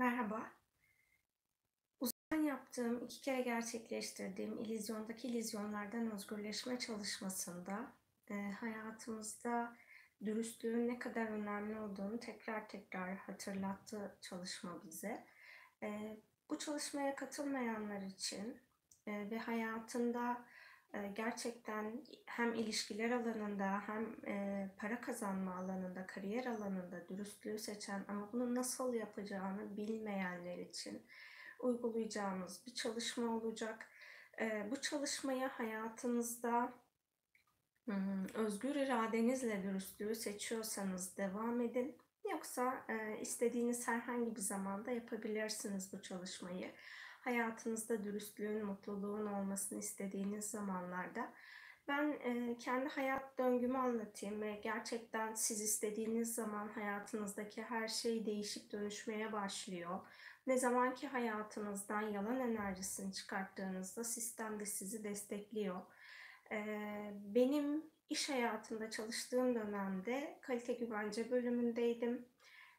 Merhaba. Uzaktan yaptığım, iki kere gerçekleştirdiğim illüzyondaki illüzyonlardan özgürleşme çalışmasında e, hayatımızda dürüstlüğün ne kadar önemli olduğunu tekrar tekrar hatırlattı çalışma bize. E, bu çalışmaya katılmayanlar için e, ve hayatında gerçekten hem ilişkiler alanında hem e, para kazanma alanında, kariyer alanında dürüstlüğü seçen ama bunu nasıl yapacağını bilmeyenler için uygulayacağımız bir çalışma olacak. E, bu çalışmayı hayatınızda hmm, özgür iradenizle dürüstlüğü seçiyorsanız devam edin. Yoksa istediğiniz herhangi bir zamanda yapabilirsiniz bu çalışmayı hayatınızda dürüstlüğün, mutluluğun olmasını istediğiniz zamanlarda ben e, kendi hayat döngümü anlatayım ve gerçekten siz istediğiniz zaman hayatınızdaki her şey değişip dönüşmeye başlıyor. Ne zaman ki hayatınızdan yalan enerjisini çıkarttığınızda sistem de sizi destekliyor. E, benim iş hayatında çalıştığım dönemde kalite güvence bölümündeydim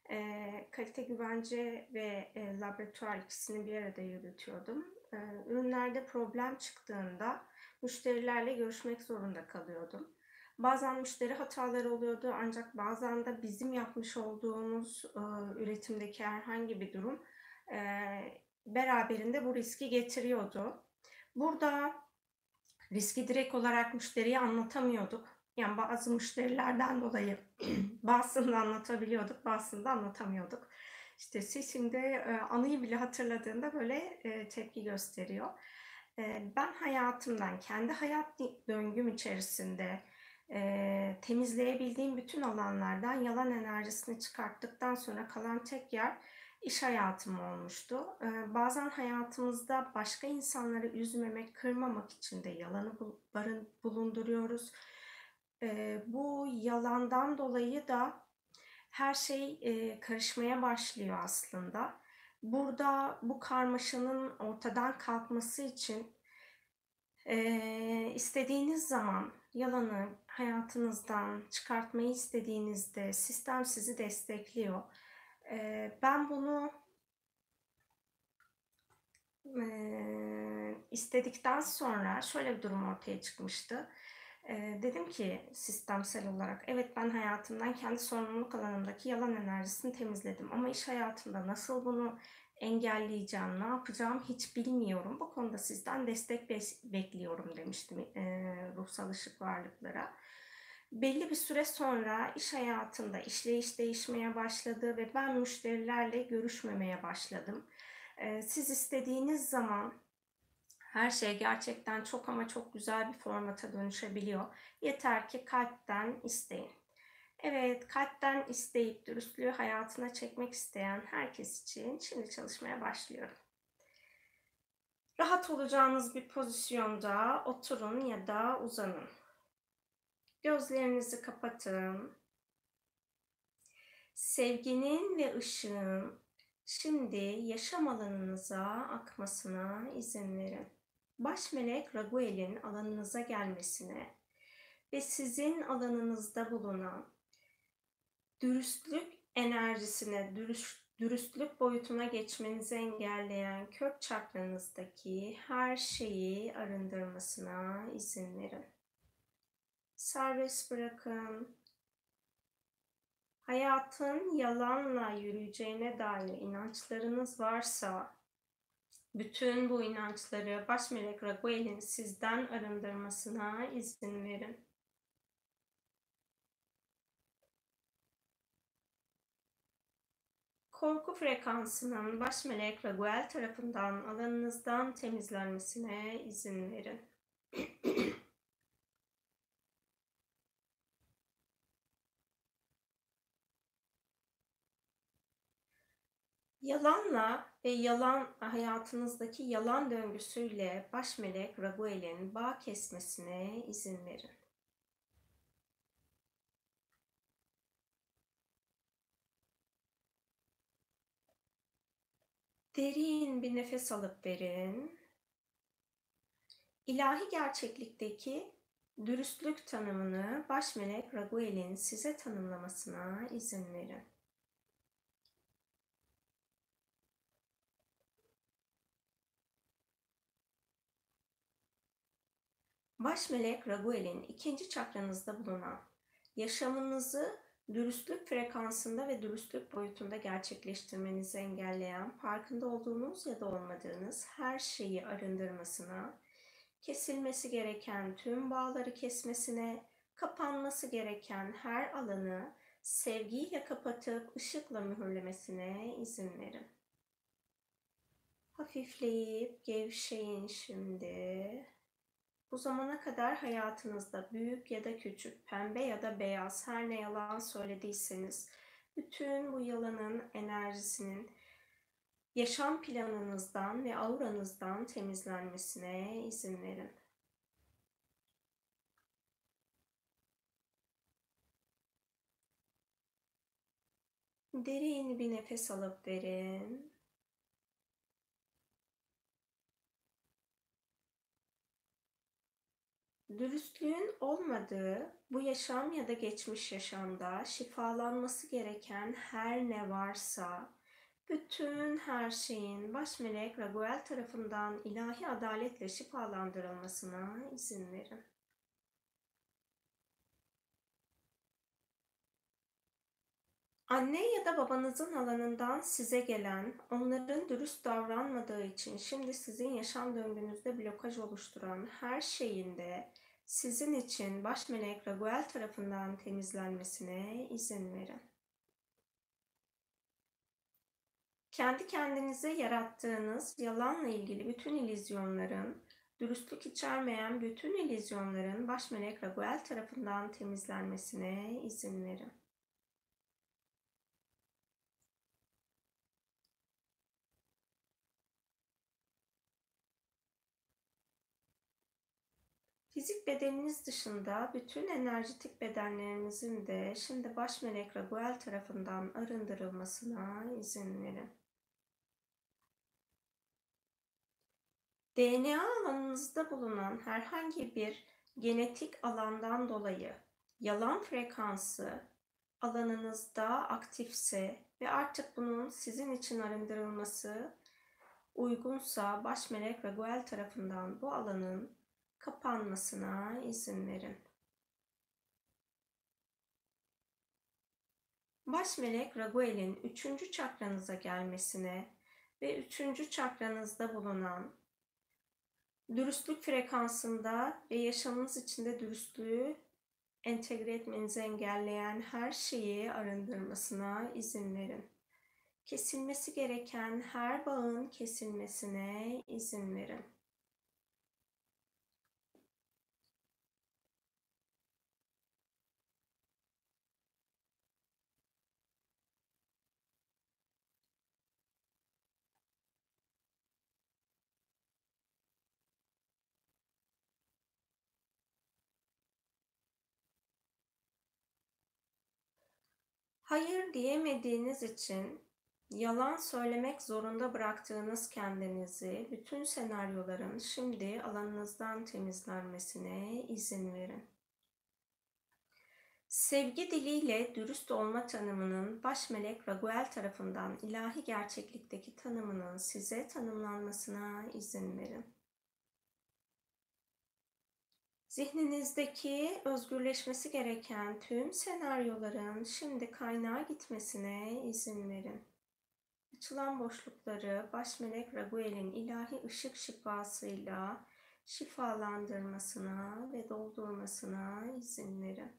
e, kalite güvence ve e, laboratuvar ikisini bir arada yürütüyordum. E, ürünlerde problem çıktığında müşterilerle görüşmek zorunda kalıyordum. Bazen müşteri hataları oluyordu ancak bazen de bizim yapmış olduğumuz e, üretimdeki herhangi bir durum e, beraberinde bu riski getiriyordu. Burada riski direkt olarak müşteriye anlatamıyorduk yani bazı müşterilerden dolayı bazısını anlatabiliyorduk, bazısını da anlatamıyorduk. İşte seçimde e, anıyı bile hatırladığında böyle e, tepki gösteriyor. E, ben hayatımdan, kendi hayat döngüm içerisinde e, temizleyebildiğim bütün alanlardan yalan enerjisini çıkarttıktan sonra kalan tek yer iş hayatım olmuştu. E, bazen hayatımızda başka insanları üzmemek, kırmamak için de yalanı bulunduruyoruz e, bu yalandan dolayı da her şey e, karışmaya başlıyor aslında. Burada bu karmaşanın ortadan kalkması için e, istediğiniz zaman yalanı hayatınızdan çıkartmayı istediğinizde sistem sizi destekliyor. E, ben bunu e, istedikten sonra şöyle bir durum ortaya çıkmıştı. E, dedim ki sistemsel olarak evet ben hayatımdan kendi sorumluluk alanımdaki yalan enerjisini temizledim ama iş hayatında nasıl bunu engelleyeceğim, ne yapacağım hiç bilmiyorum. Bu konuda sizden destek be- bekliyorum demiştim e, ruhsal ışık varlıklara. Belli bir süre sonra iş hayatında işleyiş değişmeye başladı ve ben müşterilerle görüşmemeye başladım. Siz istediğiniz zaman her şey gerçekten çok ama çok güzel bir formata dönüşebiliyor. Yeter ki kalpten isteyin. Evet, kalpten isteyip dürüstlüğü hayatına çekmek isteyen herkes için şimdi çalışmaya başlıyorum. Rahat olacağınız bir pozisyonda oturun ya da uzanın. Gözlerinizi kapatın. Sevginin ve ışığın şimdi yaşam alanınıza akmasına izin verin baş melek Raguel'in alanınıza gelmesine ve sizin alanınızda bulunan dürüstlük enerjisine, dürüst, dürüstlük boyutuna geçmenizi engelleyen kök çakranızdaki her şeyi arındırmasına izin verin. Serbest bırakın. Hayatın yalanla yürüyeceğine dair inançlarınız varsa bütün bu inançları baş melek Raguel'in sizden arındırmasına izin verin. Korku frekansının baş melek Raguel tarafından alanınızdan temizlenmesine izin verin. Yalanla ve yalan hayatınızdaki yalan döngüsüyle baş melek Raguel'in bağ kesmesine izin verin. Derin bir nefes alıp verin. İlahi gerçeklikteki dürüstlük tanımını baş melek Raguel'in size tanımlamasına izin verin. Baş melek Raguel'in ikinci çakranızda bulunan yaşamınızı dürüstlük frekansında ve dürüstlük boyutunda gerçekleştirmenizi engelleyen, farkında olduğunuz ya da olmadığınız her şeyi arındırmasına, kesilmesi gereken tüm bağları kesmesine, kapanması gereken her alanı sevgiyle kapatıp ışıkla mühürlemesine izin verin. Hafifleyip gevşeyin şimdi. Bu zamana kadar hayatınızda büyük ya da küçük, pembe ya da beyaz her ne yalan söylediyseniz bütün bu yalanın enerjisinin yaşam planınızdan ve auranızdan temizlenmesine izin verin. Derin bir nefes alıp verin. Dürüstlüğün olmadığı bu yaşam ya da geçmiş yaşamda şifalanması gereken her ne varsa bütün her şeyin baş melek Raguel tarafından ilahi adaletle şifalandırılmasına izin verin. Anne ya da babanızın alanından size gelen, onların dürüst davranmadığı için şimdi sizin yaşam döngünüzde blokaj oluşturan her şeyin de sizin için baş melek Raguel tarafından temizlenmesine izin verin. Kendi kendinize yarattığınız yalanla ilgili bütün ilizyonların, dürüstlük içermeyen bütün ilizyonların baş melek Raguel tarafından temizlenmesine izin verin. Fizik bedeniniz dışında bütün enerjitik bedenlerinizin de şimdi baş melek Raguel tarafından arındırılmasına izin verin. DNA alanınızda bulunan herhangi bir genetik alandan dolayı yalan frekansı alanınızda aktifse ve artık bunun sizin için arındırılması uygunsa baş melek Raguel tarafından bu alanın kapanmasına izin verin. Baş melek Raguel'in üçüncü çakranıza gelmesine ve üçüncü çakranızda bulunan dürüstlük frekansında ve yaşamınız içinde dürüstlüğü entegre etmenizi engelleyen her şeyi arındırmasına izin verin. Kesilmesi gereken her bağın kesilmesine izin verin. Hayır diyemediğiniz için yalan söylemek zorunda bıraktığınız kendinizi bütün senaryoların şimdi alanınızdan temizlenmesine izin verin. Sevgi diliyle dürüst olma tanımının baş melek Raguel tarafından ilahi gerçeklikteki tanımının size tanımlanmasına izin verin. Zihninizdeki özgürleşmesi gereken tüm senaryoların şimdi kaynağa gitmesine izin verin. Açılan boşlukları baş melek Raguel'in ilahi ışık şifasıyla şifalandırmasına ve doldurmasına izin verin.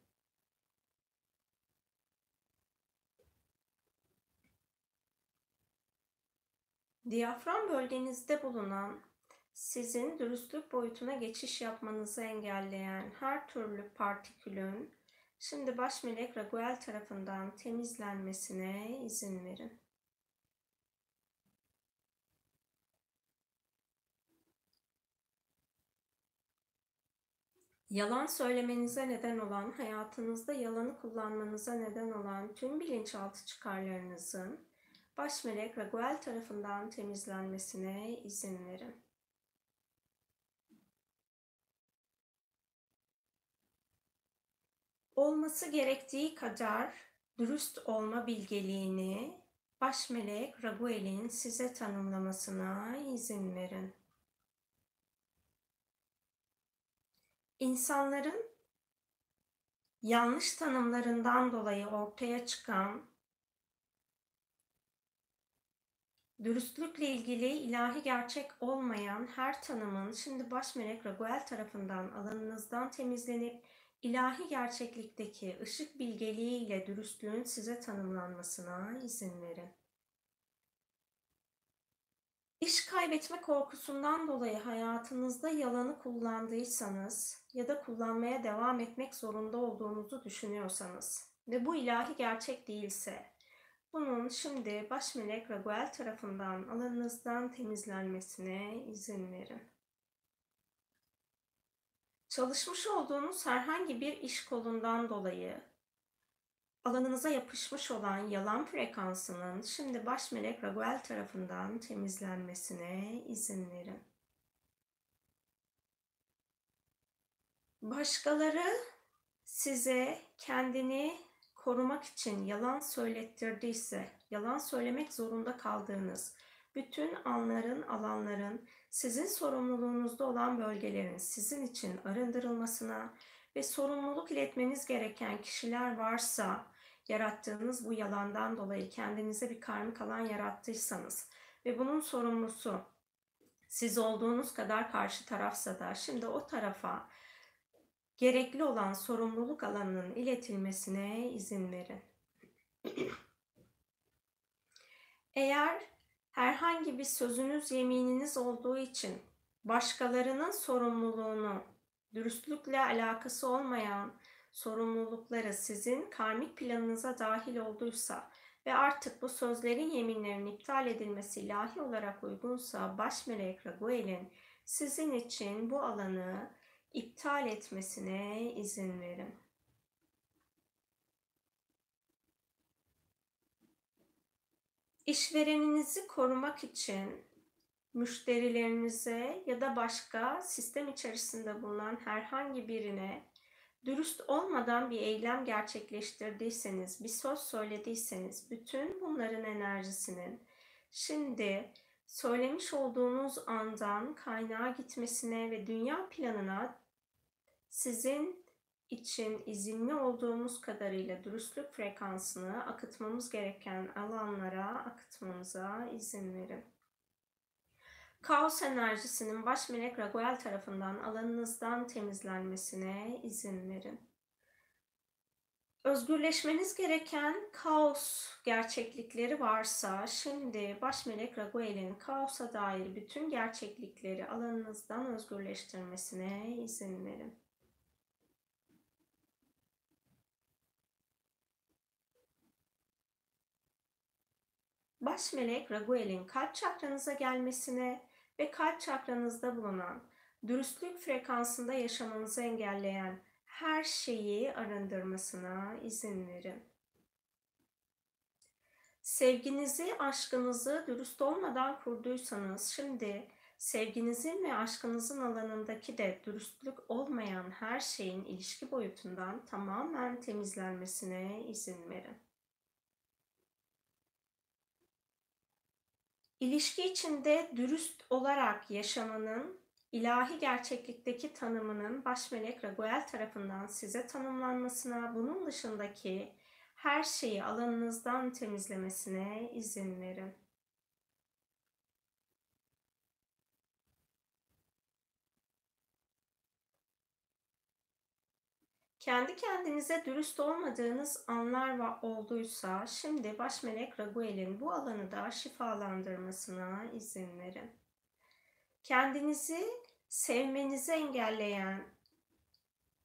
Diyafram bölgenizde bulunan sizin dürüstlük boyutuna geçiş yapmanızı engelleyen her türlü partikülün şimdi baş melek Raguel tarafından temizlenmesine izin verin. Yalan söylemenize neden olan, hayatınızda yalanı kullanmanıza neden olan tüm bilinçaltı çıkarlarınızın baş melek Raguel tarafından temizlenmesine izin verin. Olması gerektiği kadar dürüst olma bilgeliğini baş melek Raguel'in size tanımlamasına izin verin. insanların yanlış tanımlarından dolayı ortaya çıkan dürüstlükle ilgili ilahi gerçek olmayan her tanımın şimdi baş melek Raguel tarafından alanınızdan temizlenip ilahi gerçeklikteki ışık bilgeliği ile dürüstlüğün size tanımlanmasına izin verin. İş kaybetme korkusundan dolayı hayatınızda yalanı kullandıysanız ya da kullanmaya devam etmek zorunda olduğunuzu düşünüyorsanız ve bu ilahi gerçek değilse bunun şimdi baş melek Raguel tarafından alanınızdan temizlenmesine izin verin. Çalışmış olduğunuz herhangi bir iş kolundan dolayı alanınıza yapışmış olan yalan frekansının şimdi baş melek Raguel tarafından temizlenmesine izin verin. Başkaları size kendini korumak için yalan söylettirdiyse, yalan söylemek zorunda kaldığınız bütün anların, alanların, sizin sorumluluğunuzda olan bölgelerin sizin için arındırılmasına ve sorumluluk iletmeniz gereken kişiler varsa, yarattığınız bu yalandan dolayı kendinize bir karmik alan yarattıysanız ve bunun sorumlusu siz olduğunuz kadar karşı tarafsa da şimdi o tarafa gerekli olan sorumluluk alanının iletilmesine izin verin. Eğer herhangi bir sözünüz, yemininiz olduğu için başkalarının sorumluluğunu, dürüstlükle alakası olmayan sorumlulukları sizin karmik planınıza dahil olduysa ve artık bu sözlerin yeminlerin iptal edilmesi ilahi olarak uygunsa baş melek Raguel'in sizin için bu alanı iptal etmesine izin verin. İşvereninizi korumak için müşterilerinize ya da başka sistem içerisinde bulunan herhangi birine dürüst olmadan bir eylem gerçekleştirdiyseniz, bir söz söylediyseniz bütün bunların enerjisinin şimdi söylemiş olduğunuz andan kaynağa gitmesine ve dünya planına sizin için izinli olduğumuz kadarıyla dürüstlük frekansını akıtmamız gereken alanlara akıtmamıza izin verin. Kaos enerjisinin baş melek Raguel tarafından alanınızdan temizlenmesine izin verin. Özgürleşmeniz gereken kaos gerçeklikleri varsa şimdi baş melek Raguel'in kaosa dair bütün gerçeklikleri alanınızdan özgürleştirmesine izin verin. Baş melek Raguel'in kalp çakranıza gelmesine ve kalp çakranızda bulunan dürüstlük frekansında yaşamanızı engelleyen her şeyi arındırmasına izin verin. Sevginizi, aşkınızı dürüst olmadan kurduysanız şimdi sevginizin ve aşkınızın alanındaki de dürüstlük olmayan her şeyin ilişki boyutundan tamamen temizlenmesine izin verin. İlişki içinde dürüst olarak yaşamanın ilahi gerçeklikteki tanımının baş melek Raguel tarafından size tanımlanmasına, bunun dışındaki her şeyi alanınızdan temizlemesine izin verin. Kendi kendinize dürüst olmadığınız anlar olduysa şimdi baş melek Raguel'in bu alanı da şifalandırmasına izin verin. Kendinizi sevmenizi engelleyen,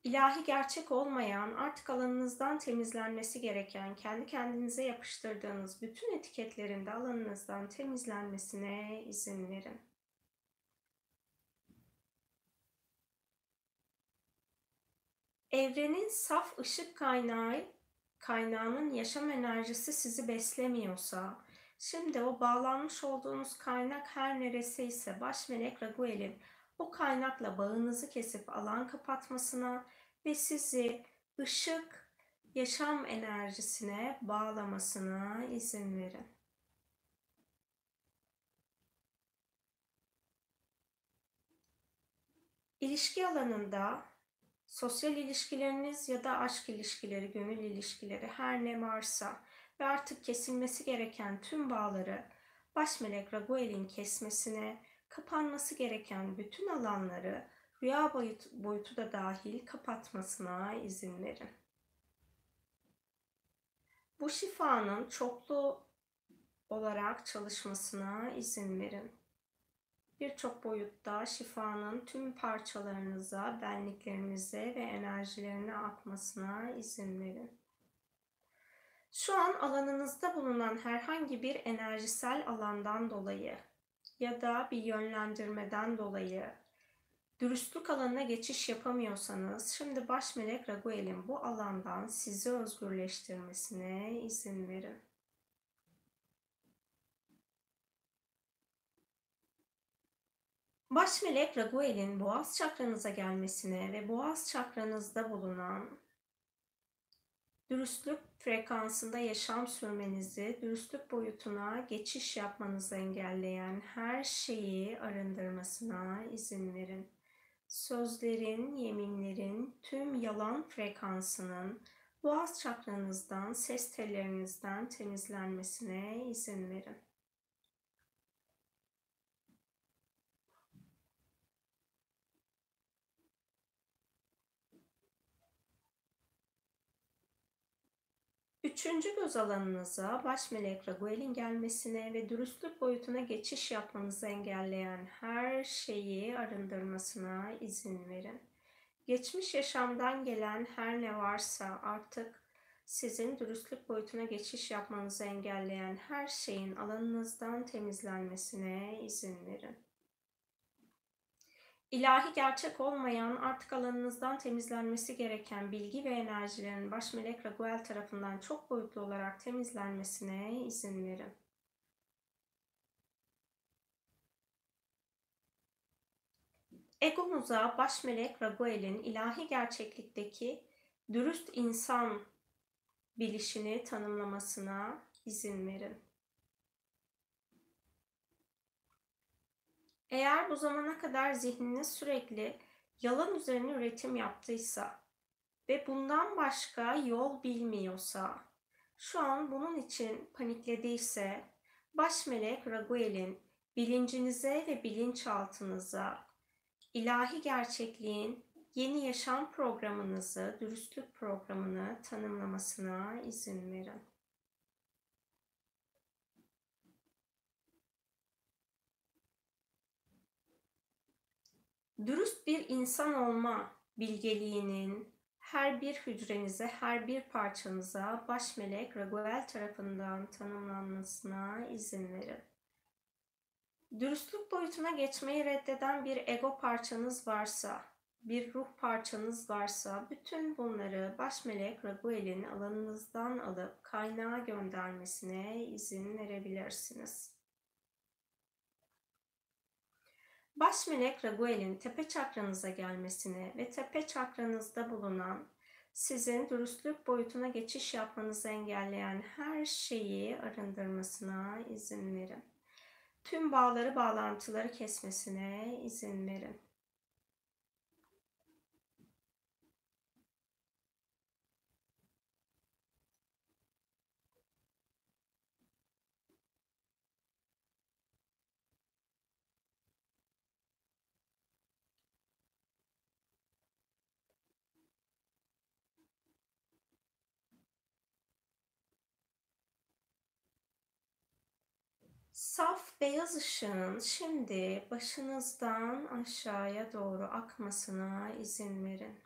ilahi gerçek olmayan, artık alanınızdan temizlenmesi gereken, kendi kendinize yapıştırdığınız bütün etiketlerin de alanınızdan temizlenmesine izin verin. Evrenin saf ışık kaynağı kaynağının yaşam enerjisi sizi beslemiyorsa, şimdi o bağlanmış olduğunuz kaynak her neresiyse baş melek Raguel'in o kaynakla bağınızı kesip alan kapatmasına ve sizi ışık, yaşam enerjisine bağlamasına izin verin. İlişki alanında sosyal ilişkileriniz ya da aşk ilişkileri, gönül ilişkileri her ne varsa ve artık kesilmesi gereken tüm bağları baş melek Raguel'in kesmesine, kapanması gereken bütün alanları rüya boyut, boyutu da dahil kapatmasına izin verin. Bu şifanın çoklu olarak çalışmasına izin verin. Birçok boyutta şifanın tüm parçalarınıza, benliklerinize ve enerjilerine akmasına izin verin. Şu an alanınızda bulunan herhangi bir enerjisel alandan dolayı ya da bir yönlendirmeden dolayı dürüstlük alanına geçiş yapamıyorsanız şimdi baş melek Raguel'in bu alandan sizi özgürleştirmesine izin verin. Baş melek Raguel'in boğaz çakranıza gelmesine ve boğaz çakranızda bulunan dürüstlük frekansında yaşam sürmenizi, dürüstlük boyutuna geçiş yapmanızı engelleyen her şeyi arındırmasına izin verin. Sözlerin, yeminlerin, tüm yalan frekansının boğaz çakranızdan, ses tellerinizden temizlenmesine izin verin. Üçüncü göz alanınıza baş melek Raguel'in gelmesine ve dürüstlük boyutuna geçiş yapmanızı engelleyen her şeyi arındırmasına izin verin. Geçmiş yaşamdan gelen her ne varsa artık sizin dürüstlük boyutuna geçiş yapmanızı engelleyen her şeyin alanınızdan temizlenmesine izin verin. İlahi gerçek olmayan, artık alanınızdan temizlenmesi gereken bilgi ve enerjilerin baş melek Raguel tarafından çok boyutlu olarak temizlenmesine izin verin. Egonuza baş melek Raguel'in ilahi gerçeklikteki dürüst insan bilişini tanımlamasına izin verin. Eğer bu zamana kadar zihniniz sürekli yalan üzerine üretim yaptıysa ve bundan başka yol bilmiyorsa, şu an bunun için paniklediyse, baş melek Raguel'in bilincinize ve bilinçaltınıza ilahi gerçekliğin yeni yaşam programınızı, dürüstlük programını tanımlamasına izin verin. Dürüst bir insan olma bilgeliğinin her bir hücrenize, her bir parçanıza baş melek Raguel tarafından tanımlanmasına izin verin. Dürüstlük boyutuna geçmeyi reddeden bir ego parçanız varsa, bir ruh parçanız varsa bütün bunları baş melek Raguel'in alanınızdan alıp kaynağa göndermesine izin verebilirsiniz. Baş melek Raguel'in tepe çakranıza gelmesini ve tepe çakranızda bulunan sizin dürüstlük boyutuna geçiş yapmanızı engelleyen her şeyi arındırmasına izin verin. Tüm bağları, bağlantıları kesmesine izin verin. Saf beyaz ışığın şimdi başınızdan aşağıya doğru akmasına izin verin.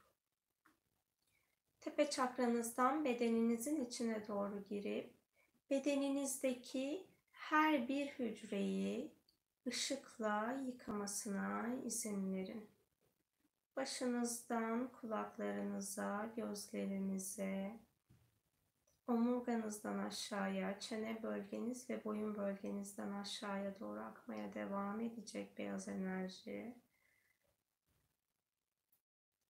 Tepe çakranızdan bedeninizin içine doğru girip bedeninizdeki her bir hücreyi ışıkla yıkamasına izin verin. Başınızdan kulaklarınıza, gözlerinize, Omurganızdan aşağıya, çene bölgeniz ve boyun bölgenizden aşağıya doğru akmaya devam edecek beyaz enerji.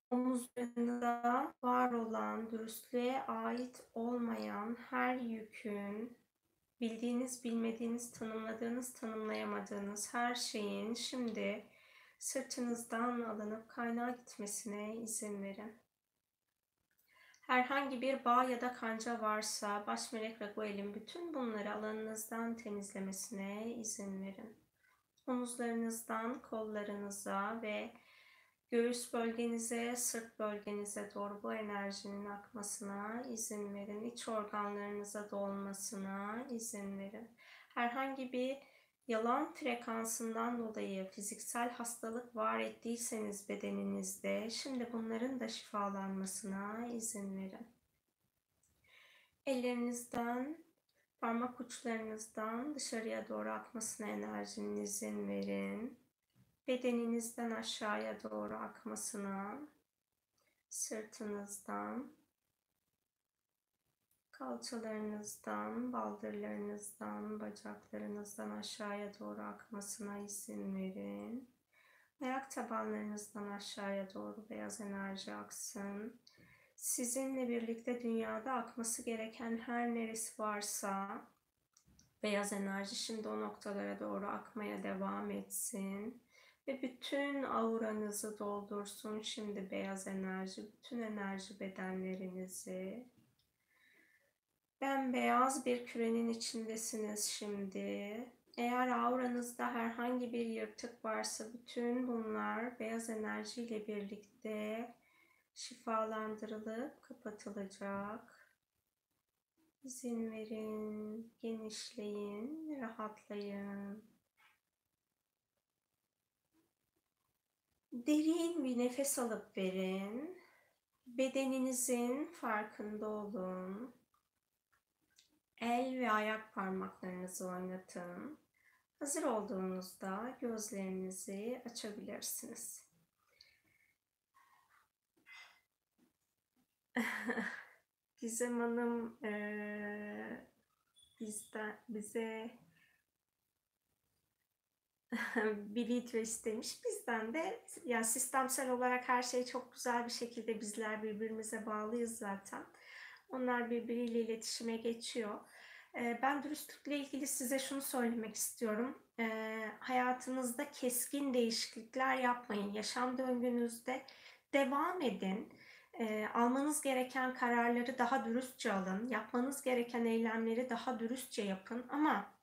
Omuzlarınızda var olan, dürüstlüğe ait olmayan her yükün, bildiğiniz, bilmediğiniz, tanımladığınız, tanımlayamadığınız her şeyin şimdi sırtınızdan alınıp kaynağa gitmesine izin verin. Herhangi bir bağ ya da kanca varsa baş melek Raguel'in bütün bunları alanınızdan temizlemesine izin verin. Omuzlarınızdan kollarınıza ve göğüs bölgenize, sırt bölgenize doğru bu enerjinin akmasına izin verin. İç organlarınıza dolmasına izin verin. Herhangi bir yalan frekansından dolayı fiziksel hastalık var ettiyseniz bedeninizde şimdi bunların da şifalanmasına izin verin. Ellerinizden, parmak uçlarınızdan dışarıya doğru akmasına enerjinin izin verin. Bedeninizden aşağıya doğru akmasına, sırtınızdan, kalçalarınızdan, baldırlarınızdan, bacaklarınızdan aşağıya doğru akmasına izin verin. Ayak tabanlarınızdan aşağıya doğru beyaz enerji aksın. Sizinle birlikte dünyada akması gereken her neresi varsa beyaz enerji şimdi o noktalara doğru akmaya devam etsin. Ve bütün auranızı doldursun şimdi beyaz enerji, bütün enerji bedenlerinizi. Bembeyaz bir kürenin içindesiniz şimdi. Eğer auranızda herhangi bir yırtık varsa bütün bunlar beyaz enerjiyle birlikte şifalandırılıp kapatılacak. İzin verin, genişleyin, rahatlayın. Derin bir nefes alıp verin. Bedeninizin farkında olun. El ve ayak parmaklarınızı oynatın. Hazır olduğunuzda gözlerinizi açabilirsiniz. Gizem Hanım e, bizden, bize bir video istemiş. Bizden de yani sistemsel olarak her şey çok güzel bir şekilde bizler birbirimize bağlıyız zaten. Onlar birbiriyle iletişime geçiyor. Ben dürüstlükle ilgili size şunu söylemek istiyorum. Hayatınızda keskin değişiklikler yapmayın. Yaşam döngünüzde devam edin. Almanız gereken kararları daha dürüstçe alın. Yapmanız gereken eylemleri daha dürüstçe yapın. Ama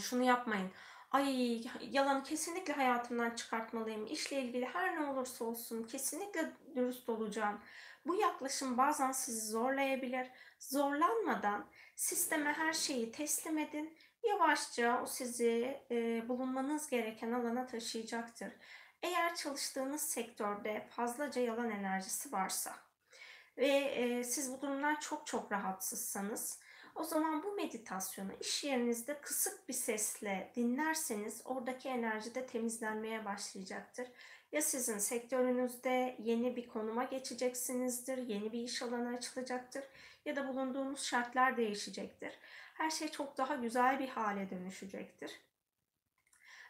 şunu yapmayın ay yalanı kesinlikle hayatımdan çıkartmalıyım. İşle ilgili her ne olursa olsun kesinlikle dürüst olacağım. Bu yaklaşım bazen sizi zorlayabilir. Zorlanmadan sisteme her şeyi teslim edin. Yavaşça o sizi e, bulunmanız gereken alana taşıyacaktır. Eğer çalıştığınız sektörde fazlaca yalan enerjisi varsa ve e, siz bu durumdan çok çok rahatsızsanız o zaman bu meditasyonu iş yerinizde kısık bir sesle dinlerseniz oradaki enerji de temizlenmeye başlayacaktır. Ya sizin sektörünüzde yeni bir konuma geçeceksinizdir, yeni bir iş alanı açılacaktır ya da bulunduğunuz şartlar değişecektir. Her şey çok daha güzel bir hale dönüşecektir.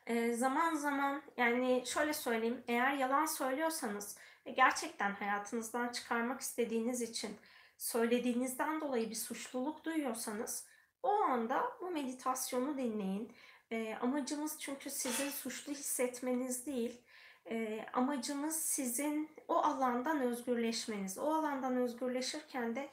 E, zaman zaman yani şöyle söyleyeyim eğer yalan söylüyorsanız gerçekten hayatınızdan çıkarmak istediğiniz için söylediğinizden dolayı bir suçluluk duyuyorsanız o anda bu meditasyonu dinleyin. E, amacımız çünkü sizin suçlu hissetmeniz değil. E, amacımız sizin o alandan özgürleşmeniz. O alandan özgürleşirken de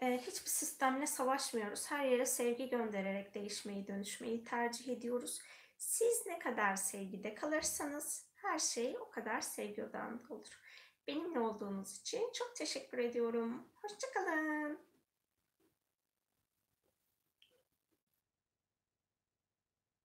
e, hiçbir sistemle savaşmıyoruz. Her yere sevgi göndererek değişmeyi, dönüşmeyi tercih ediyoruz. Siz ne kadar sevgide kalırsanız her şey o kadar sevgi odağında olur. Benimle olduğunuz için çok teşekkür ediyorum. Hoşçakalın.